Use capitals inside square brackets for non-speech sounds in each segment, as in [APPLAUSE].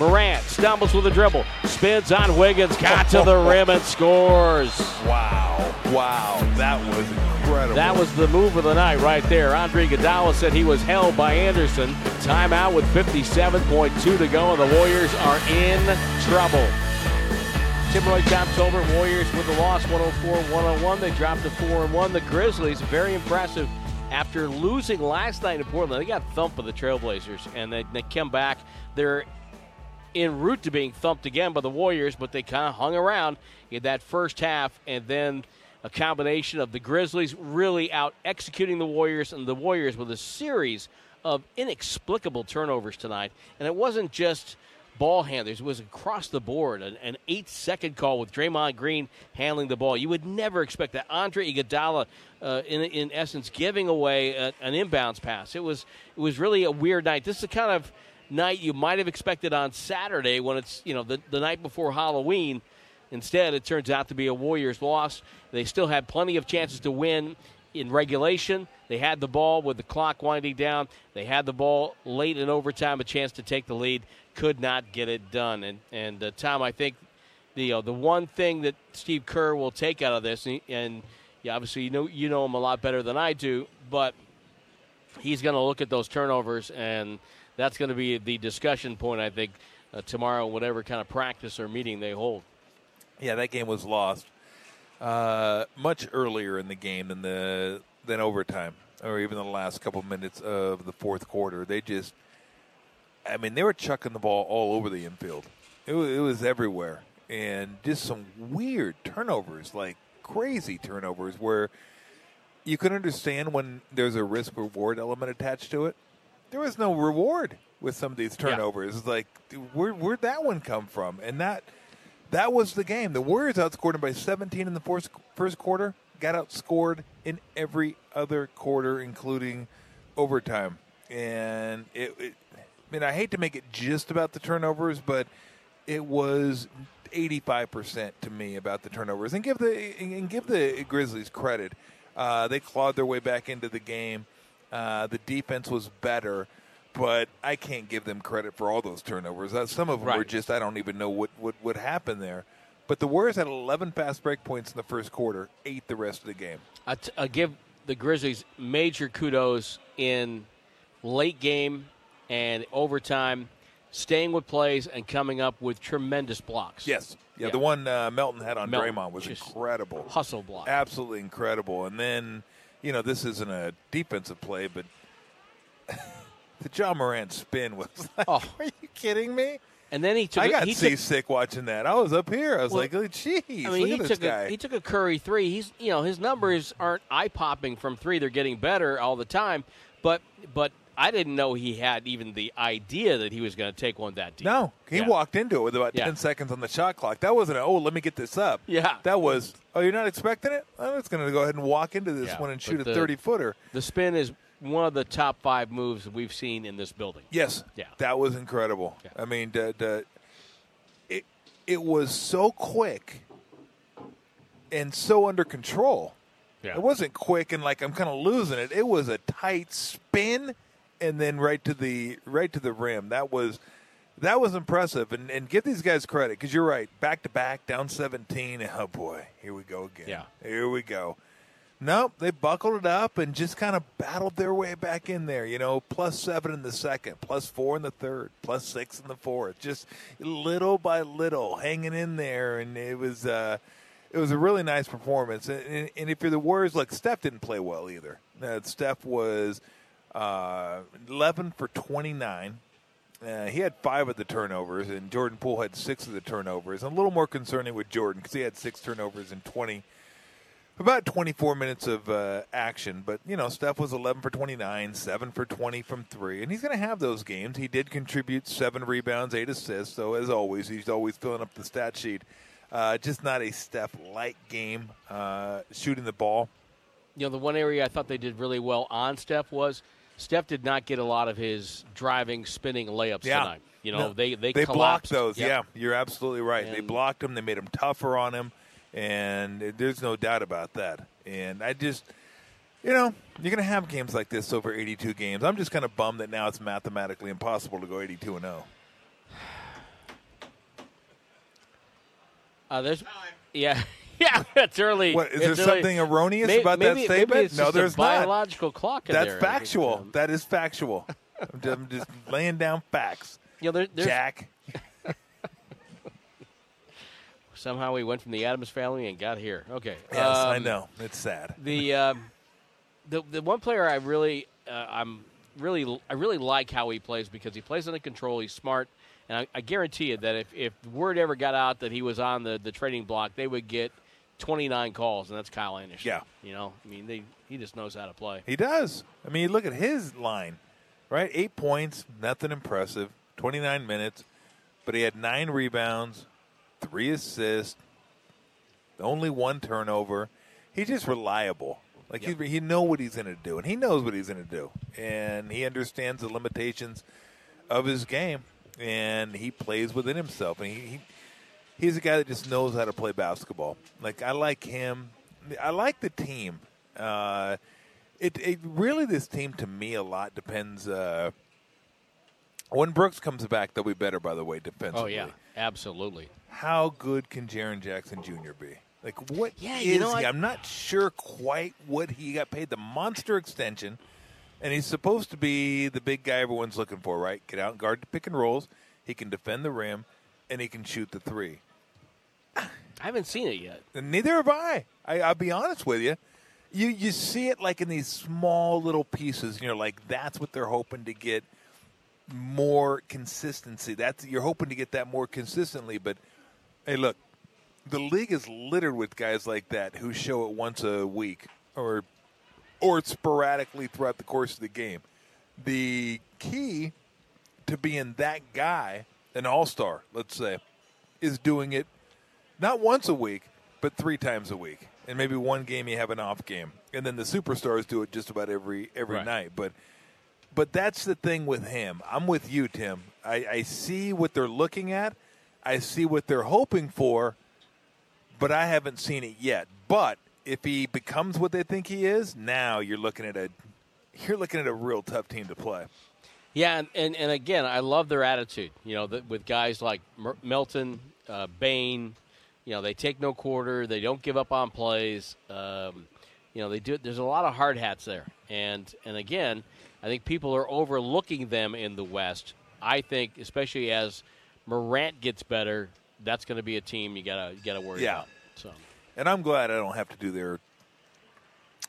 Morant stumbles with a dribble, spins on Wiggins, got to the rim and scores. Wow. Wow. That was incredible. That was the move of the night right there. Andre Iguodala said he was held by Anderson. Timeout with 57.2 to go, and the Warriors are in trouble. Timberlake tops over Warriors with the loss 104-101. They dropped to 4 and 1. The Grizzlies, very impressive after losing last night in Portland. They got thumped by the Trailblazers, and they, they come back. They're en route to being thumped again by the Warriors, but they kind of hung around in that first half, and then a combination of the Grizzlies really out executing the Warriors, and the Warriors with a series of inexplicable turnovers tonight. And it wasn't just ball handlers; it was across the board. An, an eight-second call with Draymond Green handling the ball. You would never expect that. Andre Iguodala, uh, in in essence, giving away a, an inbounds pass. It was it was really a weird night. This is the kind of night you might have expected on Saturday when it's you know the, the night before Halloween. Instead, it turns out to be a Warriors loss. They still had plenty of chances to win in regulation. They had the ball with the clock winding down. They had the ball late in overtime, a chance to take the lead. Could not get it done. And and uh, Tom, I think the uh, the one thing that Steve Kerr will take out of this, and, and yeah, obviously you know you know him a lot better than I do, but he's going to look at those turnovers and that's going to be the discussion point, I think, uh, tomorrow, whatever kind of practice or meeting they hold. Yeah, that game was lost uh, much earlier in the game than the than overtime, or even the last couple minutes of the fourth quarter. They just, I mean, they were chucking the ball all over the infield. It it was everywhere, and just some weird turnovers, like crazy turnovers, where you can understand when there's a risk reward element attached to it there was no reward with some of these turnovers. Yeah. Like, where where'd that one come from? And that that was the game. The Warriors outscored them by 17 in the first first quarter. Got outscored in every other quarter, including overtime. And it, it I mean, I hate to make it just about the turnovers, but it was 85% to me about the turnovers. And give the and give the Grizzlies credit. Uh, they clawed their way back into the game. Uh, the defense was better, but I can't give them credit for all those turnovers. Uh, some of them right. were just I don't even know what what what happened there. But the Warriors had 11 fast break points in the first quarter, eight the rest of the game. I, t- I give the Grizzlies major kudos in late game and overtime, staying with plays and coming up with tremendous blocks. Yes. Yeah, yeah. the one uh, Melton had on Melton, Draymond was incredible. Hustle block. Absolutely incredible. And then you know, this isn't a defensive play, but [LAUGHS] the Ja Morant spin was [LAUGHS] like, oh. are you kidding me? And then he took. I got seasick watching that. I was up here. I was well, like, oh, "Geez, I mean, he took a he took a Curry three. He's you know his numbers aren't eye popping from three. They're getting better all the time. But but I didn't know he had even the idea that he was going to take one that deep. No, he yeah. walked into it with about yeah. ten seconds on the shot clock. That wasn't a, oh let me get this up. Yeah, that was oh you're not expecting it. I'm just going to go ahead and walk into this yeah. one and shoot the, a thirty footer. The spin is one of the top five moves we've seen in this building. Yes, yeah, that was incredible. I mean, the, the, it it was so quick and so under control. Yeah. It wasn't quick and like I'm kind of losing it. It was a tight spin and then right to the right to the rim. That was that was impressive. And and give these guys credit because you're right. Back to back, down 17. Oh boy, here we go again. Yeah, here we go. Nope, they buckled it up and just kind of battled their way back in there. You know, plus seven in the second, plus four in the third, plus six in the fourth. Just little by little, hanging in there, and it was uh, it was a really nice performance. And, and, if you're the Warriors, look, Steph didn't play well either. Uh, Steph was uh, 11 for 29. Uh, he had five of the turnovers, and Jordan Poole had six of the turnovers. a little more concerning with Jordan because he had six turnovers in 20, about 24 minutes of uh, action. But, you know, Steph was 11 for 29, 7 for 20 from three, and he's going to have those games. He did contribute seven rebounds, eight assists, so as always, he's always filling up the stat sheet. Uh, just not a Steph like game uh, shooting the ball. You know, the one area I thought they did really well on Steph was – Steph did not get a lot of his driving, spinning layups yeah. tonight. You know, no, they they, they blocked those. Yep. Yeah, you're absolutely right. And they blocked them. They made them tougher on him, and there's no doubt about that. And I just, you know, you're going to have games like this over 82 games. I'm just kind of bummed that now it's mathematically impossible to go 82 and 0. Uh, there's, yeah. [LAUGHS] [LAUGHS] yeah, it's early. What is there early. something erroneous May- about maybe, that statement? Maybe no, there's a not. biological clock in That's there. I think, factual. um, that is factual. I'm just, I'm just [LAUGHS] laying down facts. you know, there, Jack. [LAUGHS] somehow we went from the Addams Family and got here. Okay. Yes, I Um, know. It's sad. The um, the the one player I really uh, I'm really I really like how he plays because he plays under control. He's smart, and I, I guarantee you that if if word ever got out that he was on the the trading block, they would get 29 calls, and that's Kyle Anderson. Yeah. You know, I mean, they he just knows how to play. He does. I mean, look at his line, right? Eight points, nothing impressive. 29 minutes, but he had nine rebounds, three assists, only one turnover. He's just reliable. Like Yep. he, he know what he's going to do, and he knows what he's going to do, and he understands the limitations of his game, and he plays within himself, and he, he he's a guy that just knows how to play basketball. Like I like him. I like the team. Uh, it, it really this team to me a lot depends. Uh, when Brooks comes back, they'll be better. By the way, defensively. Oh yeah, absolutely. How good can Jaren Jackson Jr. be? Like what is Yeah, you know, he? I- I'm not sure quite what he got paid. The monster extension, and he's supposed to be the big guy everyone's looking for, right? Get out and guard the pick and rolls. He can defend the rim, and he can shoot the three. I haven't seen it yet. And neither have I. I. I'll be honest with you. You you see it like in these small little pieces. And you're like, that's what they're hoping to get more consistency. That's you're hoping to get that more consistently. But hey, look, the league is littered with guys like that who show it once a week or or sporadically throughout the course of the game. The key to being that guy, an all star, let's say, is doing it not once a week, but three times a week. And maybe one game you have an off game. And then the superstars do it just about every every Right. night. But but that's the thing with him. I'm with you, Tim. I, I see what they're looking at. I see what they're hoping for, but I haven't seen it yet. But if he becomes what they think he is, now you're looking at a you're looking at a real tough team to play. Yeah, and, and, and again, I love their attitude. You know, that with guys like Mer- Milton, uh, Bane, you know, they take no quarter. They don't give up on plays. Um, you know, they do. There's a lot of hard hats there, and and again, I think people are overlooking them in the West. I think, especially as Morant gets better, that's going to be a team you gotta you gotta worry Yeah. about. So And I'm glad I don't have to do their.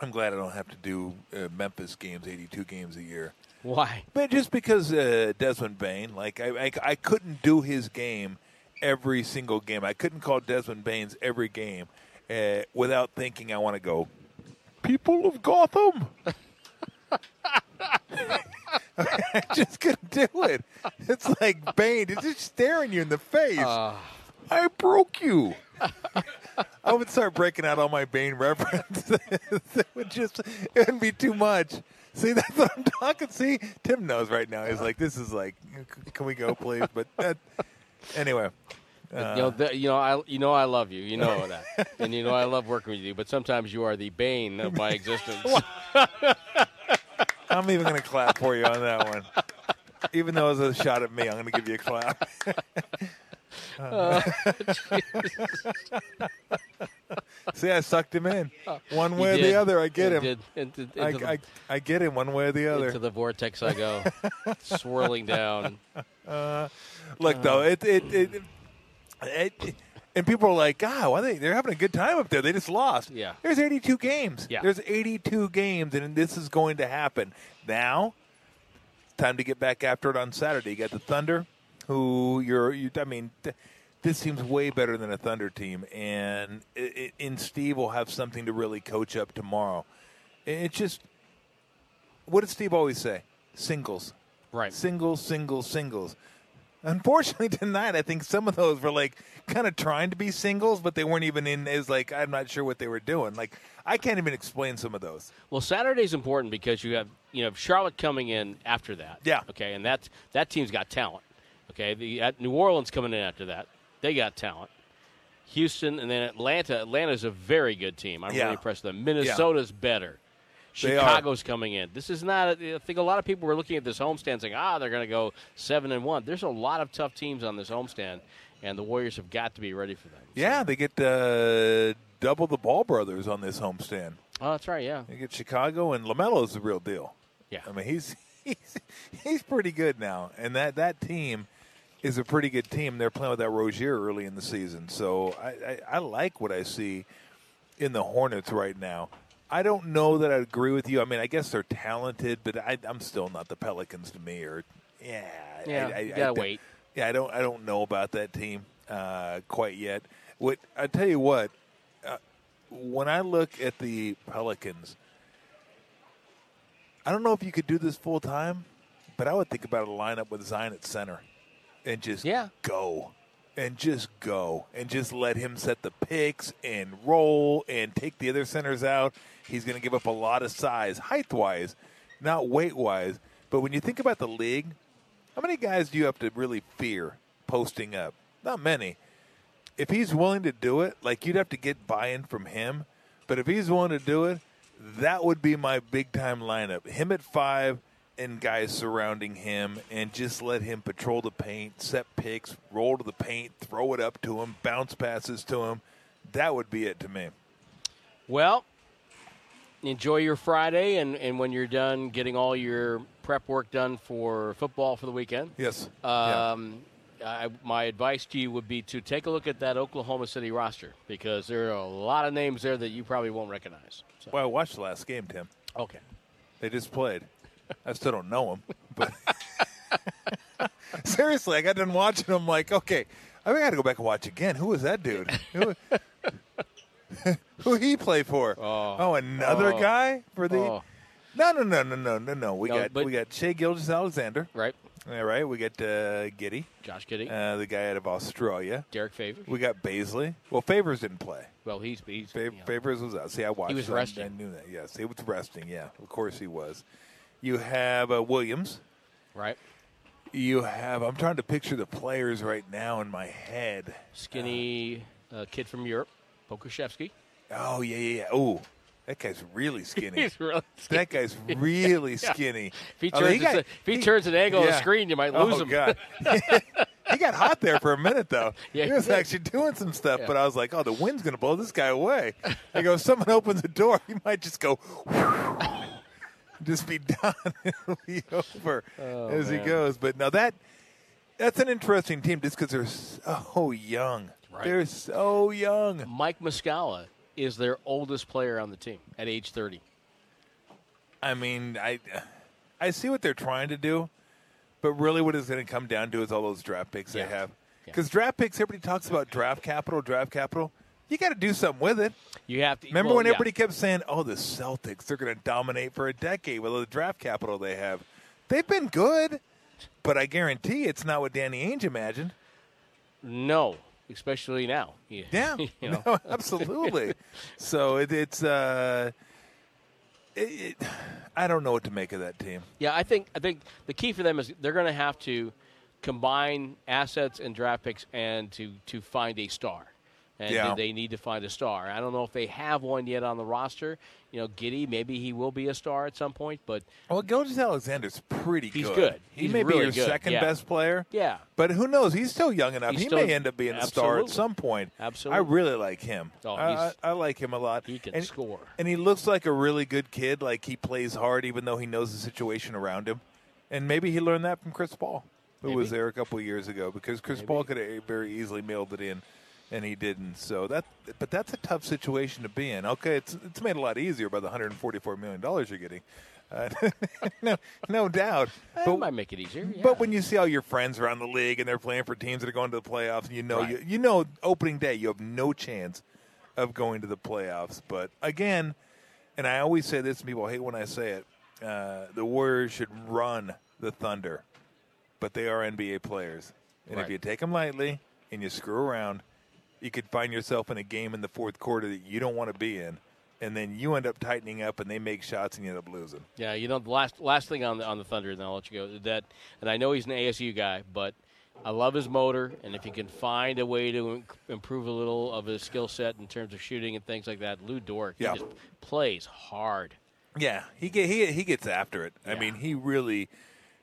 I'm glad I don't have to do uh, Memphis games, 82 games a year. Why? But just because uh, Desmond Bane, like I, I, I couldn't do his game every single game. I couldn't call Desmond Bane's every game uh, without thinking I want to go. People of Gotham. [LAUGHS] I just couldn't do it. It's like Bane. It's just staring you in the face. Uh, I broke you. [LAUGHS] I would start breaking out all my Bane references. [LAUGHS] it would just it would be too much. See, [LAUGHS] that's what I'm talking. See, Tim knows right now. He's like, "This is like, can we go, please?" But that, anyway, uh, you know, the, you know, I, you know, I love you. You know that, [LAUGHS] and you know, I love working with you. But sometimes you are the bane of my [LAUGHS] existence. I'm even going to clap for you on that one. Even though it was a shot at me, I'm going to give you a clap. Uh, [LAUGHS] [LAUGHS] See, I sucked him in oh, one way or the other. I get him. Into, into, I, the, I, I get him one way or the other. into the vortex I go, [LAUGHS] swirling down. Uh, look, though, it it, it it it and people are like, God, why they they're having a good time up there? They just lost. Yeah. There's 82 games. Yeah. There's 82 games, and this is going to happen now. Time to get back after it on Saturday. You got the Thunder, who you're. You, I mean, th- this seems way better than a Thunder team, and it, it, and Steve will have something to really coach up tomorrow. It's just, what did Steve always say? Singles Right. singles, singles, singles. Unfortunately, [LAUGHS] tonight I think some of those were like kind of trying to be singles, but they weren't even in. Is like I'm not sure what they were doing. Like I can't even explain some of those. Well, Saturday's important because you have you know Charlotte coming in after that. Yeah. Okay, and that's that team's got talent. Okay, the at New Orleans coming in after that, they got talent. Houston and then Atlanta. Atlanta's a very good team. I'm Yeah. really impressed with them. Minnesota's better. Chicago's coming in. This is not. A, I think a lot of people were looking at this homestand saying, "Ah, they're going to go seven and one." There's a lot of tough teams on this homestand, and the Warriors have got to be ready for them. Yeah, they get uh, double the Ball brothers on this homestand. Oh, that's right. Yeah. They get Chicago, and LaMelo's the real deal. Yeah. I mean, he's [LAUGHS] he's he's pretty good now, and that that team is a pretty good team. They're playing with that Rozier early in the season, so I, I, I like what I see in the Hornets right now. I don't know that I agree with you. I mean, I guess they're talented, but I, I'm still not the Pelicans to me. Or yeah, Yeah, I, I, you gotta don't- wait. Yeah, I don't I don't know about that team uh, quite yet. What I tell you what, uh, when I look at the Pelicans, I don't know if you could do this full time, but I would think about a lineup with Zion at center and just Yeah. go and just go and just let him set the picks and roll and take the other centers out. He's going to give up a lot of size, height wise, not weight wise. But when you think about the league, how many guys do you have to really fear posting up? Not many. If he's willing to do it, like you'd have to get buy in from him. But if he's willing to do it, that would be my big time lineup. Him at five and guys surrounding him and just let him patrol the paint, set picks, roll to the paint, throw it up to him, bounce passes to him. That would be it to me. Well, enjoy your Friday, and, and when you're done getting all your prep work done for football for the weekend, Yes. Yeah. um, I, my advice to you would be to take a look at that Oklahoma City roster because there are a lot of names there that you probably won't recognize. So, Well, I watched the last game, Tim. okay. They just played. [LAUGHS] I still don't know him, but [LAUGHS] seriously, I got done watching them. Like, okay, I got to go back and watch again. Who was that dude? Who, [LAUGHS] who he play for? Oh. another Oh. guy for the. Oh. No, no, no, no, no, no, no. We No, got but- we got Shai Gilgeous-Alexander. Right. All right, we got uh, Giddey, Josh Giddey, uh, the guy out of Australia. Derrick Favors. We got Bazley. Well, Favors didn't play. well, he's he's Fav- you know, Favors was out. See, I watched. He was resting. I knew that. Yes, he was resting. Yeah, of course he was. You have uh, Williams. right. You have. I'm trying to picture the players right now in my head. Skinny uh, kid from Europe, Pokusevski. Oh yeah, yeah, yeah. Oh, that guy's really skinny. [LAUGHS] He's really skinny. that guy's [LAUGHS] really skinny. If he Oh, turns, got- his- if he, turns an angle on the screen, you might lose oh, him. God. [LAUGHS] he got hot there for a minute, though. Yeah, he he was did. actually doing some stuff, Yeah. but I was like, oh, the wind's going to blow this guy away. I go, if someone opens the door, he might just go, just be [LAUGHS] done. It'll be over Oh, as he goes. But now that that's an interesting team just because they're so young. Right. They're so young. Mike Muscala is their oldest player on the team at age 30. I mean, I I see what they're trying to do, but really, what it's going to come down to is all those draft picks Yeah. they have. Yeah. Because draft picks, everybody talks about draft capital, draft capital. You got to do something with it. You have to Remember well, when yeah. everybody kept saying, "Oh, the Celtics, they're going to dominate for a decade with all the draft capital they have." They've been good, but I guarantee it's not what Danny Ainge imagined. No, especially now. [LAUGHS] You- [LAUGHS] Yeah, you know. no, [LAUGHS] absolutely. so it, it's. Uh, it, it, I don't know what to make of that team. Yeah, I think I think the key for them is they're going to have to combine assets and draft picks and to to find a star. And Yeah. they need to find a star. I don't know if they have one yet on the roster. You know, Giddey, maybe he will be a star at some point, but Well, Gilgeous-Alexander's pretty He's good. good. He He's may be really your good, second yeah. best player. yeah, But who knows? He's still young enough. He's he still- may end up being a star at some point. Absolutely. I really like him. Oh, I, I, like him a lot. he can and, score. And he looks like a really good kid. Like he plays hard, even though he knows the situation around him. And maybe he learned that from Chris Paul, who Maybe. was there a couple years ago, because Chris Maybe. Paul could have very easily mailed it in. And he didn't. So that, but that's a tough situation to be in. Okay, it's it's made a lot easier by the 144 million dollars you're getting, uh, [LAUGHS] no, no doubt. that But might make it easier. yeah. but when you see all your friends around the league and they're playing for teams that are going to the playoffs, and you know Right. you, you know opening day you have no chance of going to the playoffs. But again, and I always say this, and people hate when I say it: uh, the Warriors should run the Thunder, but they are NBA players, and Right. if you take them lightly and you screw around, you could find yourself in a game in the fourth quarter that you don't want to be in. And then you end up tightening up, and they make shots, and you end up losing. Yeah, you know the last last thing on the on the Thunder, and then I'll let you go. That, and I know he's an ASU guy, but I love his motor, and if he can find a way to improve a little of his skill set in terms of shooting and things like that, Lu Dort, Yeah. he just plays hard. Yeah, he get, he he gets after it. I mean, he really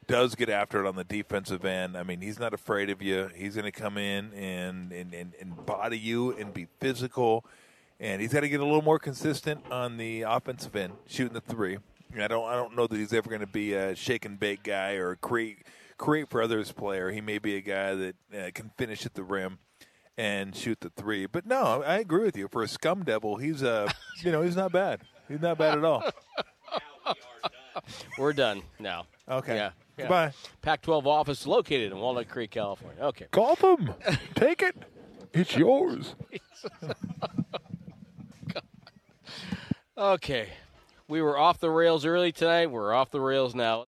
does get after it on the defensive end. I mean, he's not afraid of you. He's going to come in and, and, and, and body you and be physical. And he's got to get a little more consistent on the offensive end, shooting the three. I don't I don't know that he's ever going to be a shake and bake guy or a create create for others player. He may be a guy that uh, can finish at the rim and shoot the three. But no, I agree with you. For a scum devil, he's a [LAUGHS] you know, he's not bad. He's not bad at all. We're done now. Okay. Yeah. Yeah. Goodbye. Pac-12 office located in Walnut Creek, California. Okay. Gotham, take it. It's yours. [LAUGHS] Okay. We were off the rails early tonight. We're off the rails now.